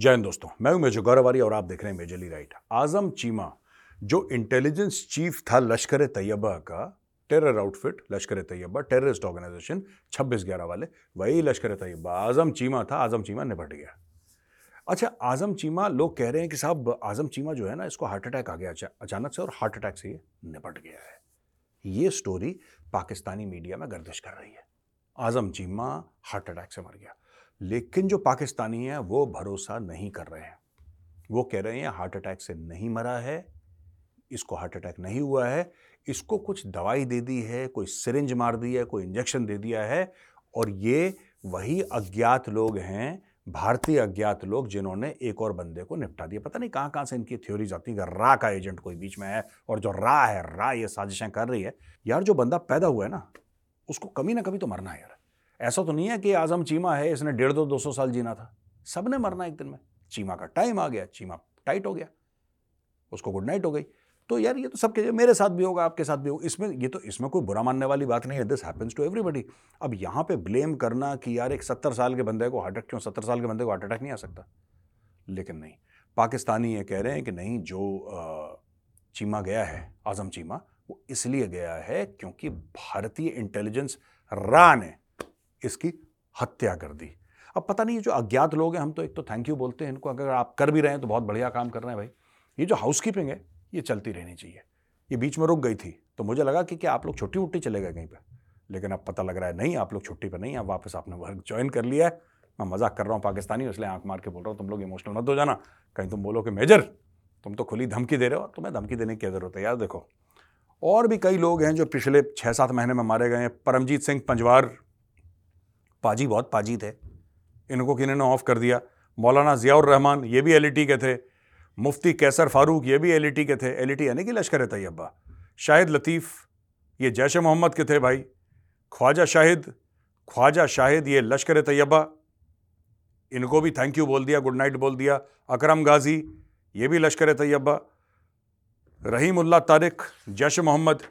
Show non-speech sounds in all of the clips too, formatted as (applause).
जय हिंद दोस्तों, मैं हूँ मेजर गौरवारी और आप देख रहे हैं मेजरली राइट। आज़म चीमा, जो इंटेलिजेंस चीफ था लश्कर तैयबा का टेरर आउटफिट लश्कर तैयबा टेररिस्ट ऑर्गेनाइजेशन 26 ग्यारह वाले, वही लश्कर तैयबा। आज़म चीमा था, आज़म चीमा निपट गया। अच्छा आज़म चीमा, लोग कह रहे हैं कि साहब, आज़म चीमा जो है ना, इसको हार्ट अटैक आ गया अचानक से और हार्ट अटैक से ये निपट गया है। ये स्टोरी पाकिस्तानी मीडिया में गर्दिश कर रही है। आज़म चीमा हार्ट अटैक से मर गया। लेकिन जो पाकिस्तानी हैं, वो भरोसा नहीं कर रहे हैं। वो कह रहे हैं हार्ट अटैक से नहीं मरा है, इसको हार्ट अटैक नहीं हुआ है, इसको कुछ दवाई दे दी है, कोई सिरिंज मार दी है, कोई इंजेक्शन दे दिया है। और ये वही अज्ञात लोग हैं, भारतीय अज्ञात लोग, जिन्होंने एक और बंदे को निपटा दिया। पता नहीं कहाँ कहाँ से इनकी थ्योरीज आती है रा का एजेंट कोई बीच में है और जो रा है रा ये साजिशें कर रही है। यार, जो बंदा पैदा हुआ है ना, उसको कभी ना कभी तो मरना है यार। ऐसा तो नहीं है कि आज़म चीमा है, इसने डेढ़ दो दो सौ साल जीना था। सबने मरना एक दिन में। चीमा का टाइम आ गया, चीमा टाइट हो गया। उसको गुड नाइट हो गई। तो यार ये तो सबके मेरे साथ भी होगा, आपके साथ भी होगा। इसमें, ये तो इसमें कोई बुरा मानने वाली बात नहीं है। दिस हैपेंस टू एवरीबडी अब यहाँ पे ब्लेम करना कि यार एक सत्तर साल के बंदे को हार्ट अटैक क्यों सत्तर साल के बंदे को हार्ट अटैक नहीं आ सकता? लेकिन नहीं। पाकिस्तानी ये कह रहे हैं कि नहीं, जो चीमा गया है, आज़म चीमा, वो इसलिए गया है क्योंकि भारतीय इंटेलिजेंस रा ने इसकी हत्या कर दी। अब पता नहीं ये जो अज्ञात लोग हैं, हम तो एक तो थैंक यू बोलते हैं इनको, अगर आप कर भी रहे हैं तो बहुत बढ़िया काम कर रहे हैं भाई। ये जो हाउसकीपिंग है, ये चलती रहनी चाहिए। ये बीच में रुक गई थी तो मुझे लगा कि क्या आप लोग छुट्टी उट्टी चले गए कहीं पर लेकिन अब पता लग रहा है, नहीं, आप लोग छुट्टी पर नहीं अब वापस आपने वर्क ज्वाइन कर लिया है। मैं मज़ाक कर रहा हूँ पाकिस्तानी, इसलिए आँख मार के बोल रहा हूँ, तुम लोग इमोशनल मत हो जाना। कहीं तुम बोलो कि, मेजर, तुम तो खुली धमकी दे रहे हो, तुम्हें धमकी देने की ज़रूरत है? यार देखो, और भी कई लोग हैं जो पिछले छः सात महीने में मारे गए हैं। परमजीत सिंह पंजवार पाजी बहुत पाजी थे। इनको किन्होंने ऑफ़ कर दिया? मौलाना ज़ियाउर रहमान, ये भी एल के थे। मुफ्ती कैसर फारूक, ये भी एल के थे। एल यानी कि लश्कर तैयबा शाहिद लतीफ़, ये जैश मोहम्मद के थे भाई। ख्वाजा शाहिद ख्वाजा शाहिद, ये लश्कर तैयबा इनको भी थैंक यू बोल दिया गुड नाइट बोल दिया। अकरम गाजी, ये भी लश्कर तैयबा रहीमुल्ला तारिक, जैश मोहम्मद।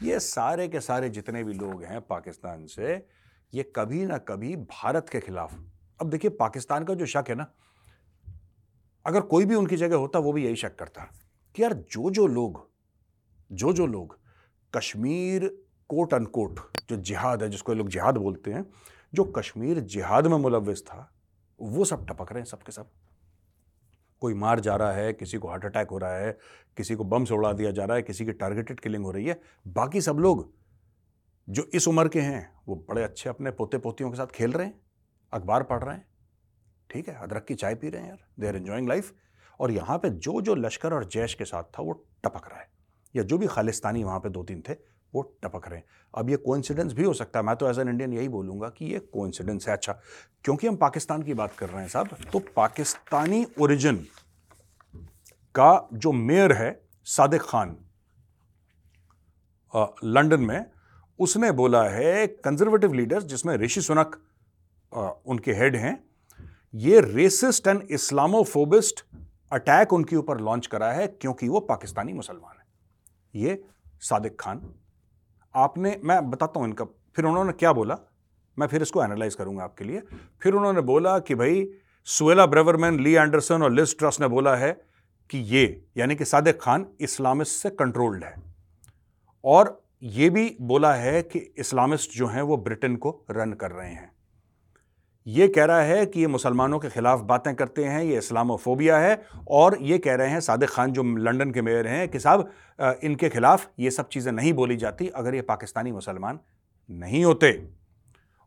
ये सारे के सारे जितने भी लोग हैं पाकिस्तान से ये कभी ना कभी भारत के खिलाफ। अब देखिए, पाकिस्तान का जो शक है ना, अगर कोई भी उनकी जगह होता, वो भी यही शक करता कि यार जो जो लोग जो जो लोग कश्मीर कोट अनकोट जो जिहाद है, जिसको लोग जिहाद बोलते हैं, जो कश्मीर जिहाद में मुलविस था, वो सब टपक रहे हैं सबके सब। कोई मार जा रहा है, किसी को हार्ट अटैक हो रहा है, किसी को बम से उड़ा दिया जा रहा है, किसी की टारगेटेड किलिंग हो रही है, बाकी सब लोग जो इस उम्र के हैं वो बड़े अच्छे अपने पोते पोतियों के साथ खेल रहे हैं, अखबार पढ़ रहे हैं। ठीक है, अदरक की चाय पी रहे हैं यार दे आर एन्जॉइंग लाइफ और यहाँ पे जो जो लश्कर और जैश के साथ था, वो टपक रहा है। या जो भी खालिस्तानी वहाँ पे दो तीन थे, वो टपक रहे हैं। अब ये कोइंसिडेंस भी हो सकता है। मैं तो एज एन इंडियन यही बोलूँगा कि ये कोइंसिडेंस है। अच्छा क्योंकि हम पाकिस्तान की बात कर रहे हैं साहब तो पाकिस्तानी ओरिजिन का जो मेयर है, सादिक खान लंदन में उसने बोला है कंजर्वेटिव लीडर्स जिसमें ऋषि सुनक उनके हेड हैं, ये रेसिस्ट एंड इस्लामोफोबिस्ट अटैक उनके ऊपर लॉन्च करा है क्योंकि वो पाकिस्तानी मुसलमान है। ये सादिक खान। आपने, मैं बताता हूँ इनका। फिर उन्होंने क्या बोला? मैं फिर इसको एनालाइज करूँगा आपके लिए। फिर उन्होंने बोला कि भाई सुएला ब्रेवरमैन ली एंडरसन और लिस्ट ट्रस्ट ने बोला है कि ये, यानी कि सादिक खान इस्लामिस्ट से कंट्रोल्ड है। और ये भी बोला है कि इस्लामिस्ट जो हैं वो ब्रिटेन को रन कर रहे हैं। ये कह रहा है कि ये मुसलमानों के खिलाफ बातें करते हैं, ये इस्लामोफोबिया है और ये कह रहे हैं सादिक खान जो लंदन के मेयर हैं कि साहब इनके खिलाफ ये सब चीज़ें नहीं बोली जाती अगर ये पाकिस्तानी मुसलमान नहीं होते।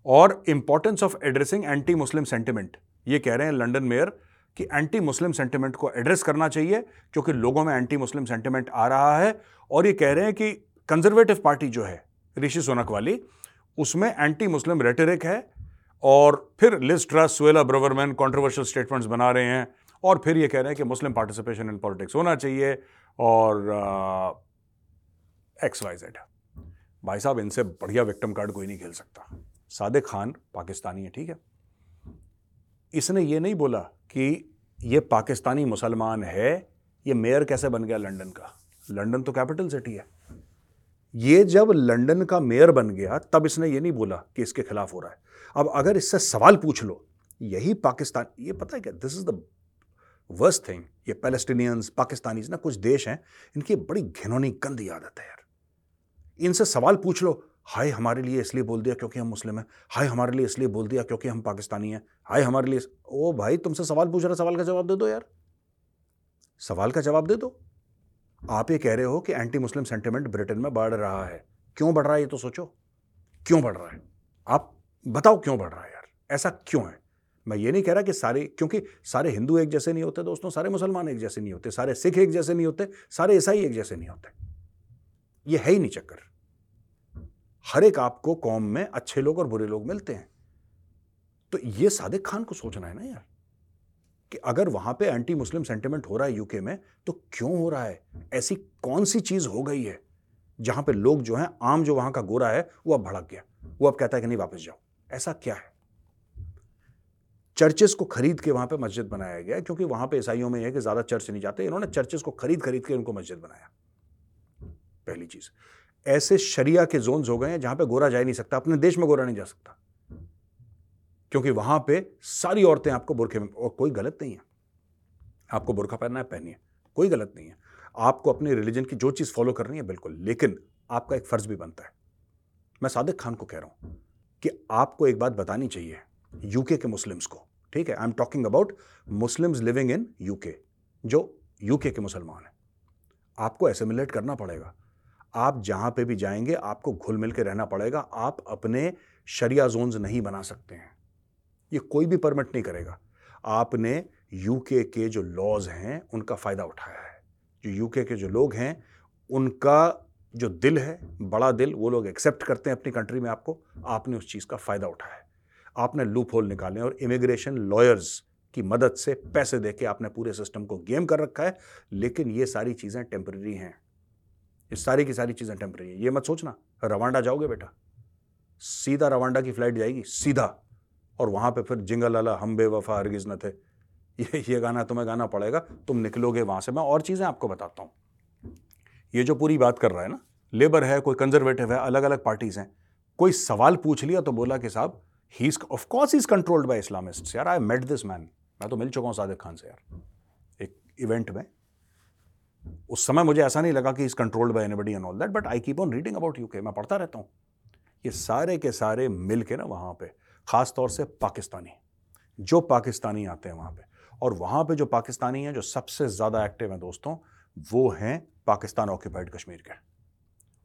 और importance of addressing anti Muslim sentiment ये कह रहे हैं लंदन मेयर कि एंटी मुस्लिम सेंटिमेंट को एड्रेस करना चाहिए, क्योंकि लोगों में एंटी मुस्लिम सेंटिमेंट आ रहा है और ये कह रहे हैं कि कंजर्वेटिव पार्टी जो है, ऋषि सोनक वाली, उसमें एंटी मुस्लिम रेटरिक है और फिर Truss Suella Braverman controversial statements बना रहे हैं और फिर ये कह रहे हैं कि मुस्लिम पार्टिसिपेशन इन पॉलिटिक्स होना चाहिए और एक्स वाई जेड भाई साहब, इनसे बढ़िया विक्टम कार्ड कोई नहीं खेल सकता। सादिक खान पाकिस्तानी है, ठीक है? इसने ये नहीं बोला कि ये पाकिस्तानी मुसलमान है, ये मेयर कैसे बन गया लंदन का? लंदन तो कैपिटल सिटी है। ये जब लंदन का मेयर बन गया, तब इसने ये नहीं बोला कि इसके खिलाफ हो रहा है। अब अगर इससे सवाल पूछ लो, यही पाकिस्तान, ये पता है क्या this is the worst thing ये पैलेस्टीनियंस पाकिस्तानीज ना, कुछ देश हैं, इनकी बड़ी घिनौनी, गंदी आदत है यार। इनसे सवाल पूछ लो, हाय हमारे लिए इसलिए बोल दिया क्योंकि हम मुस्लिम हैं, हाय हमारे लिए इसलिए बोल दिया क्योंकि हम पाकिस्तानी हैं, हाय हमारे लिए ओ भाई तुमसे सवाल पूछ रहा सवाल का जवाब दे दो यार। सवाल का जवाब दे दो। आप ये कह रहे हो कि एंटी मुस्लिम सेंटिमेंट ब्रिटेन में बढ़ रहा है। क्यों बढ़ रहा है ये तो सोचो। क्यों बढ़ रहा है? आप बताओ क्यों बढ़ रहा है यार? ऐसा क्यों है? मैं ये नहीं कह रहा कि सारे, क्योंकि सारे हिंदू एक जैसे नहीं होते दोस्तों, सारे मुसलमान एक जैसे नहीं होते, सारे सिख एक जैसे नहीं होते, सारे ईसाई एक जैसे नहीं होते। ये है ही नहीं चक्कर। हर एक आपको कौम में अच्छे लोग और बुरे लोग मिलते हैं। तो ये सादिक खान को सोचना है ना यार। कि अगर वहाँ पे एंटी मुस्लिम सेंटिमेंट हो रहा है यूके में तो क्यों हो रहा है? ऐसी कौन सी चीज़ हो गई है जहाँ पे लोग जो हैं, आम जो वहाँ का गोरा है, वो अब भड़क गया। वो अब कहता है कि नहीं, वापस जाओ। ऐसा क्या है? चर्चेस को खरीद के वहाँ पे मस्जिद बनाया गया क्योंकि वहाँ पे ईसाइयों में है कि ज़्यादा चर्च नहीं जाते। इन्होंने चर्चेस को खरीद खरीद के उनको मस्जिद बनाया। पहली चीज़। ऐसे शरिया के जोन्स हो गए हैं जहाँ पे गोरा जा नहीं सकता, अपने देश में गोरा नहीं जा सकता। क्योंकि वहाँ पे सारी औरतें आपको बुरखे में, और कोई गलत नहीं है। आपको बुरखा पहनना है, पहनिए। कोई गलत नहीं है। आपको अपने रिलीजन की जो चीज़ फॉलो करनी है, बिल्कुल। लेकिन आपका एक फ़र्ज़ भी बनता है। मैं सादिक खान को कह रहा हूँ कि आपको एक बात बतानी चाहिए यूके के मुस्लिम्स को, ठीक है? I am talking about Muslims living in UK जो यूके के मुसलमान हैं। आपको एसिमुलेट करना पड़ेगा। आप जहाँ पे भी जाएँगे, आपको घुल मिल के रहना पड़ेगा। आप अपने शरिया जोन्स नहीं बना सकते हैं। ये कोई भी परमिट नहीं करेगा। आपने यूके के जो लॉज हैं, उनका फ़ायदा उठाया है। जो यूके के जो लोग हैं, उनका जो दिल है, बड़ा दिल, वो लोग एक्सेप्ट करते हैं अपनी कंट्री में आपको। आपने उस चीज़ का फ़ायदा उठाया है। आपने लूप होल निकाले और इमिग्रेशन लॉयर्स की मदद से पैसे दे के आपने पूरे सिस्टम को गेम कर रखा है। लेकिन ये सारी चीज़ें टेम्प्रेरी हैं। ये सारी की सारी चीज़ें टेम्प्रेरी हैं। ये मत सोचना। रवांडा जाओगे बेटा। सीधा रवांडा की फ़्लाइट जाएगी। सीधा। और वहाँ पे फिर जिंगल अला हम बेवफा हरगिज न थे। (laughs) ये ये गाना तुम्हें गाना पड़ेगा, तुम निकलोगे वहाँ से। मैं और चीज़ें आपको बताता हूँ। ये जो पूरी बात कर रहा है ना, लेबर है, कोई कंजर्वेटिव है अलग अलग पार्टीज़ हैं। कोई सवाल पूछ लिया तो बोला कि साहब he is of course is controlled by Islamist यार आई मेट दिस मैन मैं तो मिल चुका हूँ सादिक खान से यार। एक इवेंट में। उस समय मुझे ऐसा नहीं लगा कि is controlled by anybody and all that but I keep on reading about UK मैं पढ़ता रहता हूँ। ये सारे के सारे मिल के ना वहाँ पे ख़ास तौर से पाकिस्तानी, जो पाकिस्तानी आते हैं वहाँ पे। और वहाँ पे जो पाकिस्तानी हैं, जो सबसे ज़्यादा एक्टिव हैं दोस्तों, वो हैं पाकिस्तान ऑक्यूपाइड कश्मीर के।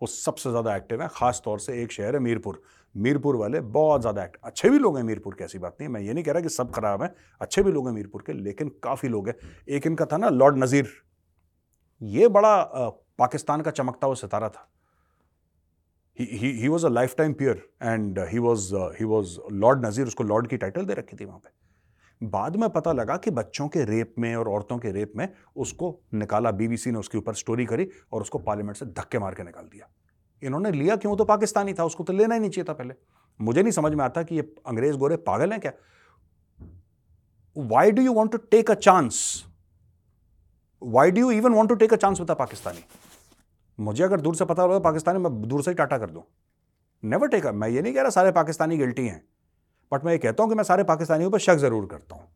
वो सबसे ज़्यादा एक्टिव हैं ख़ास तौर से एक शहर है मीरपुर। मीरपुर वाले बहुत ज़्यादा एक्टिव अच्छे भी लोग हैं मीरपुर की ऐसी बात नहीं, मैं ये नहीं कह रहा कि सब खराब हैं, अच्छे भी लोग हैं मीरपुर के, लेकिन काफ़ी लोग हैं। एक इनका था ना, लॉर्ड नज़ीर। ये बड़ा पाकिस्तान का चमकता हुआ सितारा था। He was a life time peer and he was he was lord Nazir उसको लॉर्ड की टाइटल दे रखी थी वहाँ पे बाद में पता लगा कि बच्चों के रेप में और औरतों के रेप में उसको निकाला बीबीसी ने उसके ऊपर स्टोरी करी और उसको पार्लियामेंट से धक्के मार के निकाल दिया। इन्होंने लिया क्यों? तो पाकिस्तानी था, उसको तो लेना ही नहीं चाहिए था पहले। मुझे नहीं समझ में आता कि ये अंग्रेज़ गोरे पागल हैं क्या? Why do you want to take a chance why do you even want to take a chance with a Pakistani? मुझे अगर दूर से पता होगा पाकिस्तानी मैं दूर से ही टाटा कर दूँ। नेवर टेक मैं ये नहीं कह रहा सारे पाकिस्तानी गिल्टी हैं। बट मैं ये कहता हूँ कि मैं सारे पाकिस्तानियों पर शक ज़रूर करता हूँ।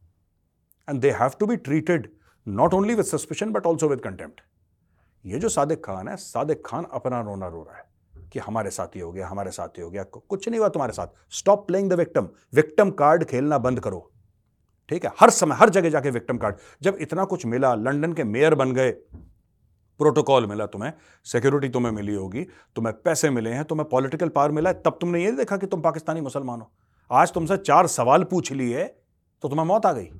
And they have to be treated not only with suspicion but also with contempt ये जो सादिक खान है, सादिक खान अपना रोना रो रहा है कि हमारे साथी हो गया, हमारे साथ ही हो गया कुछ नहीं हुआ तुम्हारे साथ। Stop playing the victim victim card खेलना बंद करो। ठीक है? हर समय, हर जगह जाके विक्टम कार्ड जब इतना कुछ मिला, लंदन के मेयर बन गए प्रोटोकॉल मिला तुम्हें, सिक्योरिटी तुम्हें मिली होगी, तुम्हें पैसे मिले हैं, तुम्हें पॉलिटिकल पावर मिला है, तब तुमने ये देखा कि तुम पाकिस्तानी मुसलमान हो। आज तुमसे चार सवाल पूछ लिए तो तुम्हें मौत आ गई।